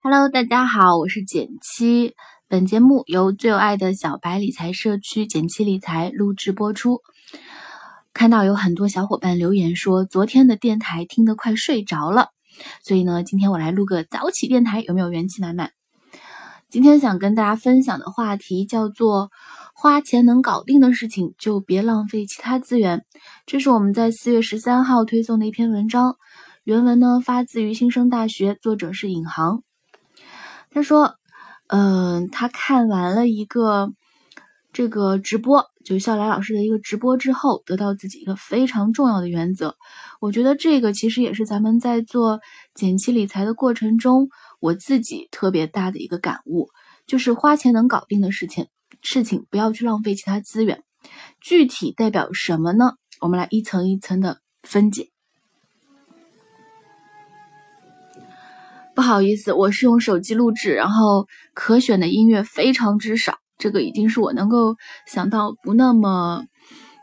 Hello，大家好，我是简七。本节目由最有爱的小白理财社区简七理财录制播出。看到有很多小伙伴留言说，昨天的电台听得快睡着了，所以呢，今天我来录个早起电台，有没有元气满满？今天想跟大家分享的话题叫做“花钱能搞定的事情，就别浪费其他资源”。这是我们在四月十三号推送的一篇文章，原文呢发自于新生大学，作者是尹航。他说：“嗯，他看完了一个这个直播，就笑来老师的一个直播之后，得到自己一个非常重要的原则。我觉得这个其实也是咱们在做减期理财的过程中，我自己特别大的一个感悟，就是花钱能搞定的事情，事情不要去浪费其他资源。具体代表什么呢？我们来一层一层的分解。”不好意思，我是用手机录制，然后可选的音乐非常之少，这个已经是我能够想到不那么，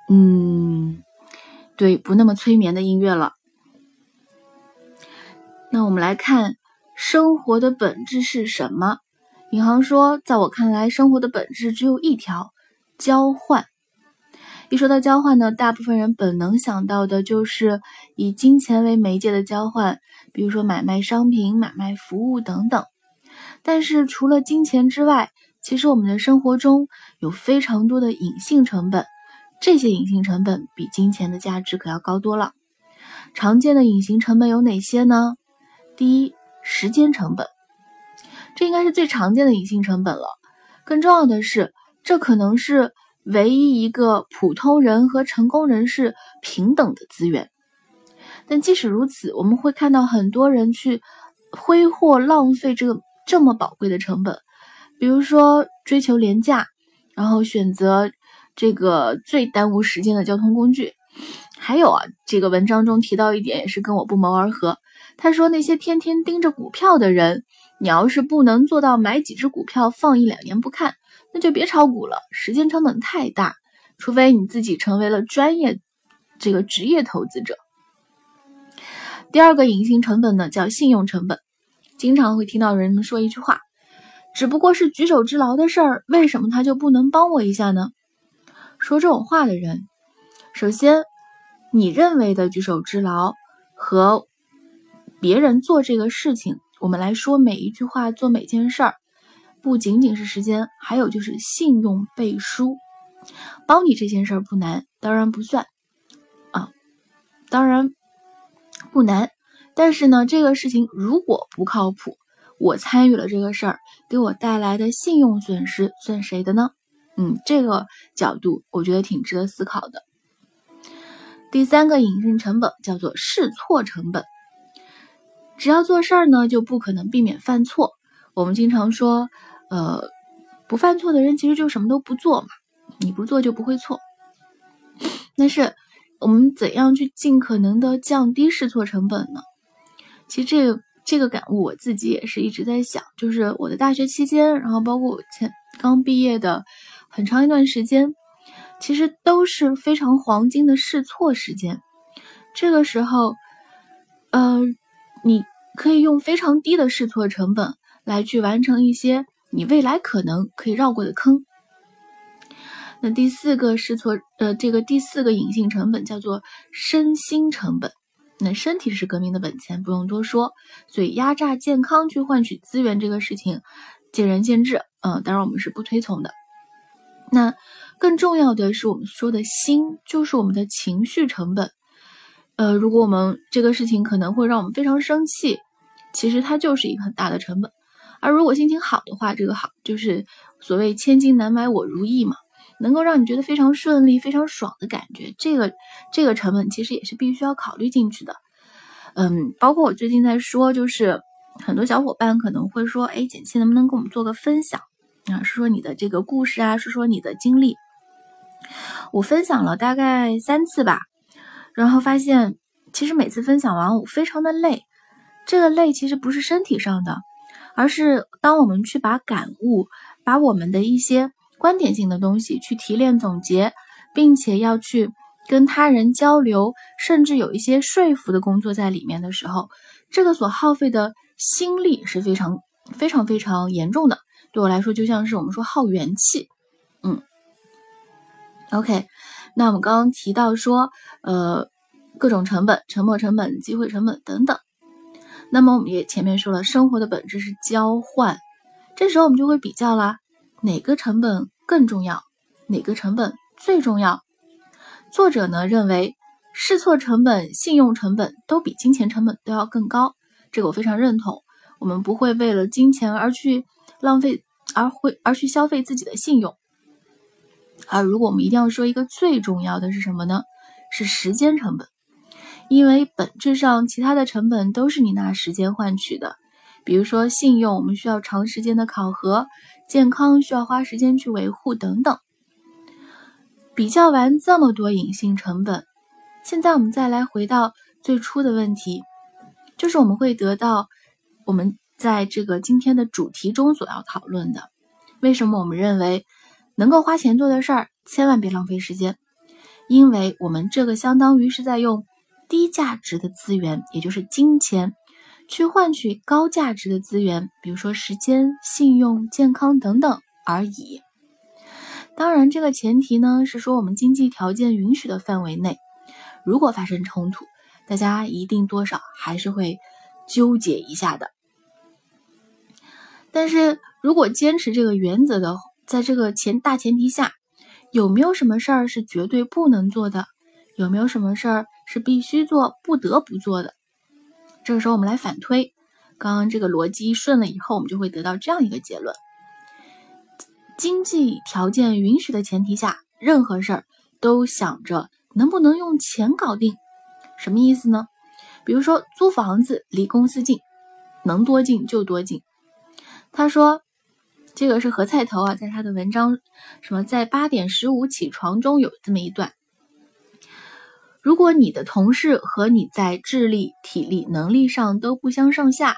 嗯，对，不那么催眠的音乐了。那我们来看生活的本质是什么？银行说，在我看来，生活的本质只有一条：交换。一说到交换呢，大部分人本能想到的就是以金钱为媒介的交换，比如说买卖商品、买卖服务等等。但是除了金钱之外，其实我们的生活中有非常多的隐性成本，这些隐性成本比金钱的价值可要高多了。常见的隐形成本有哪些呢？第一，时间成本，这应该是最常见的隐性成本了。更重要的是，这可能是。唯一一个普通人和成功人士平等的资源，但即使如此，我们会看到很多人去挥霍、浪费这个这么宝贵的成本，比如说追求廉价，然后选择这个最耽误时间的交通工具。还有啊，这个文章中提到一点，也是跟我不谋而合。他说，那些天天盯着股票的人，你要是不能做到买几只股票放一两年不看。那就别炒股了，时间成本太大。除非你自己成为了专业这个职业投资者。第二个隐形成本呢，叫信用成本。经常会听到人们说一句话：“只不过是举手之劳的事儿，为什么他就不能帮我一下呢？”说这种话的人，首先，你认为的举手之劳和别人做这个事情，我们来说每一句话，做每件事儿。不仅仅是时间，还有就是信用背书。帮你这件事儿不难，当然不算啊，当然不难。但是呢，这个事情如果不靠谱，我参与了这个事儿，给我带来的信用损失算谁的呢？嗯，这个角度我觉得挺值得思考的。第三个隐性成本叫做试错成本。只要做事儿呢，就不可能避免犯错。我们经常说。呃，不犯错的人其实就什么都不做嘛，你不做就不会错。但是我们怎样去尽可能的降低试错成本呢？其实这个这个感悟我自己也是一直在想，就是我的大学期间，然后包括我前刚毕业的很长一段时间，其实都是非常黄金的试错时间。这个时候，呃，你可以用非常低的试错成本来去完成一些。你未来可能可以绕过的坑。那第四个试错，呃，这个第四个隐性成本叫做身心成本。那身体是革命的本钱，不用多说。所以压榨健康去换取资源这个事情，见仁见智。嗯，当然我们是不推崇的。那更重要的是我们说的心，就是我们的情绪成本。呃，如果我们这个事情可能会让我们非常生气，其实它就是一个很大的成本。而如果心情好的话，这个好就是所谓千金难买我如意嘛，能够让你觉得非常顺利、非常爽的感觉，这个这个成本其实也是必须要考虑进去的。嗯，包括我最近在说，就是很多小伙伴可能会说，哎，简七能不能给我们做个分享啊？说说你的这个故事啊，说说你的经历。我分享了大概三次吧，然后发现其实每次分享完我非常的累，这个累其实不是身体上的。而是当我们去把感悟、把我们的一些观点性的东西去提炼总结，并且要去跟他人交流，甚至有一些说服的工作在里面的时候，这个所耗费的心力是非常非常非常严重的。对我来说，就像是我们说耗元气。嗯，OK，那我们刚刚提到说，呃，各种成本、沉没成本、机会成本等等。那么我们也前面说了，生活的本质是交换。这时候我们就会比较啦，哪个成本更重要？哪个成本最重要？作者呢认为，试错成本、信用成本都比金钱成本都要更高。这个我非常认同。我们不会为了金钱而去浪费，而会而去消费自己的信用。而如果我们一定要说一个最重要的是什么呢？是时间成本，因为本质上其他的成本都是你拿时间换取的。比如说信用，我们需要长时间的考核；健康需要花时间去维护等等。比较完这么多隐性成本，现在我们再来回到最初的问题，就是我们会得到我们在这个今天的主题中所要讨论的：为什么我们认为能够花钱做的事儿，千万别浪费时间？因为我们这个相当于是在用低价值的资源，也就是金钱。去换取高价值的资源，比如说时间、信用、健康等等而已。当然，这个前提呢是说我们经济条件允许的范围内。如果发生冲突，大家一定多少还是会纠结一下的。但是如果坚持这个原则的，在这个前大前提下，有没有什么事儿是绝对不能做的？有没有什么事儿是必须做、不得不做的？这个时候我们来反推，刚刚这个逻辑顺了以后，我们就会得到这样一个结论：经济条件允许的前提下，任何事儿都想着能不能用钱搞定。什么意思呢？比如说租房子离公司近，能多近就多近。他说，这个是何菜头啊，在他的文章什么在八点十五起床中有这么一段。如果你的同事和你在智力、体力、能力上都不相上下，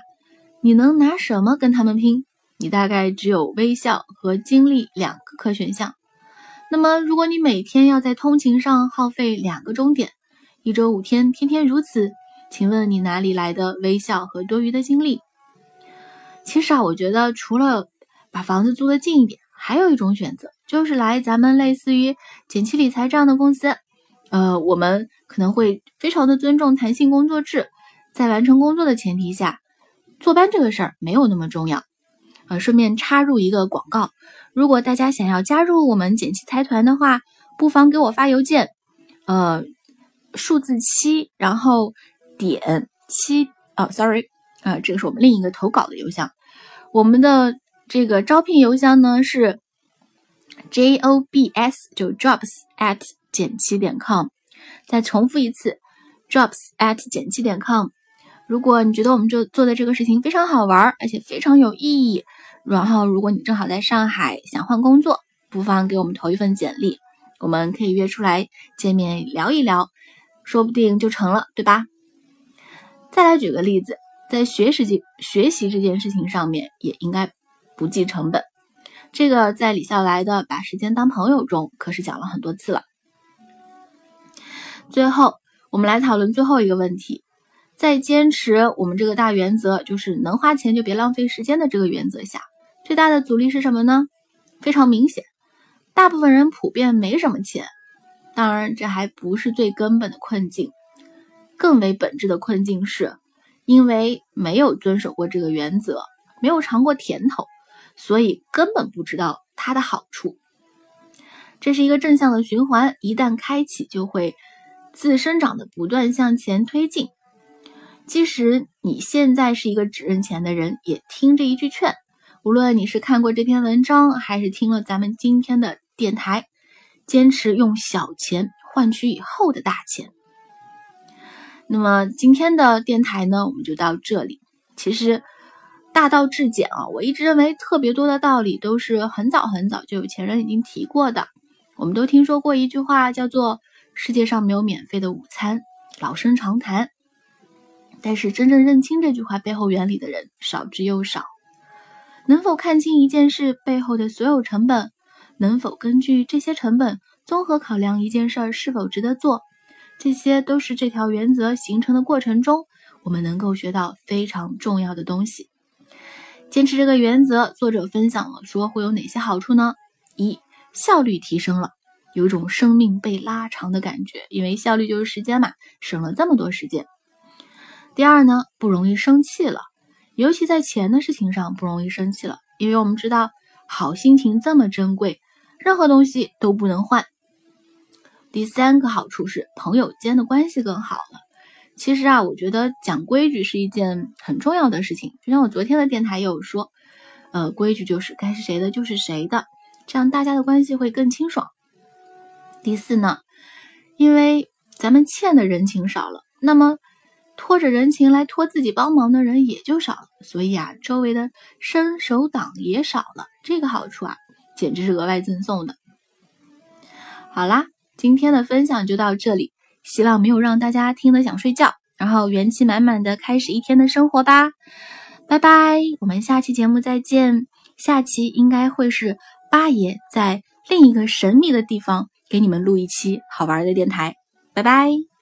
你能拿什么跟他们拼？你大概只有微笑和精力两个可选项。那么，如果你每天要在通勤上耗费两个钟点，一周五天，天天如此，请问你哪里来的微笑和多余的精力？其实啊，我觉得除了把房子租得近一点，还有一种选择，就是来咱们类似于简七理财这样的公司。呃，我们可能会非常的尊重弹性工作制，在完成工作的前提下，坐班这个事儿没有那么重要。呃，顺便插入一个广告，如果大家想要加入我们简七财团的话，不妨给我发邮件，呃，数字七，然后点七，哦，sorry，啊，这个是我们另一个投稿的邮箱，我们的这个招聘邮箱呢是 jobs，就 jobs at。减七点 com，再重复一次，jobs at 减七点 com。如果你觉得我们这做的这个事情非常好玩，而且非常有意义，然后如果你正好在上海想换工作，不妨给我们投一份简历，我们可以约出来见面聊一聊，说不定就成了，对吧？再来举个例子，在学习这学习这件事情上面，也应该不计成本。这个在李笑来的《把时间当朋友》中可是讲了很多次了。最后，我们来讨论最后一个问题。在坚持我们这个大原则，就是能花钱就别浪费时间的这个原则下，最大的阻力是什么呢？非常明显，大部分人普遍没什么钱。当然，这还不是最根本的困境，更为本质的困境是，因为没有遵守过这个原则，没有尝过甜头，所以根本不知道它的好处。这是一个正向的循环，一旦开启，就会。自生长的不断向前推进，即使你现在是一个只认钱的人，也听这一句劝。无论你是看过这篇文章，还是听了咱们今天的电台，坚持用小钱换取以后的大钱。那么今天的电台呢，我们就到这里。其实大道至简啊，我一直认为特别多的道理都是很早很早就有前人已经提过的。我们都听说过一句话，叫做。世界上没有免费的午餐，老生常谈。但是真正认清这句话背后原理的人少之又少。能否看清一件事背后的所有成本？能否根据这些成本综合考量一件事儿是否值得做？这些都是这条原则形成的过程中，我们能够学到非常重要的东西。坚持这个原则，作者分享了说会有哪些好处呢？一、效率提升了，有一种生命被拉长的感觉，因为效率就是时间嘛，省了这么多时间。第二呢，不容易生气了，尤其在钱的事情上不容易生气了，因为我们知道好心情这么珍贵，任何东西都不能换。第三个好处是朋友间的关系更好了。其实啊，我觉得讲规矩是一件很重要的事情。就像我昨天的电台也有说，呃，规矩就是该是谁的就是谁的，这样大家的关系会更清爽。第四呢，因为咱们欠的人情少了，那么。拖着人情来拖自己帮忙的人也就少了，所以啊，周围的伸手党也少了。这个好处啊，简直是额外赠送的。好啦，今天的分享就到这里，希望没有让大家听得想睡觉，然后元气满满的开始一天的生活吧。拜拜，我们下期节目再见。下期应该会是八爷在另一个神秘的地方给你们录一期好玩的电台。拜拜。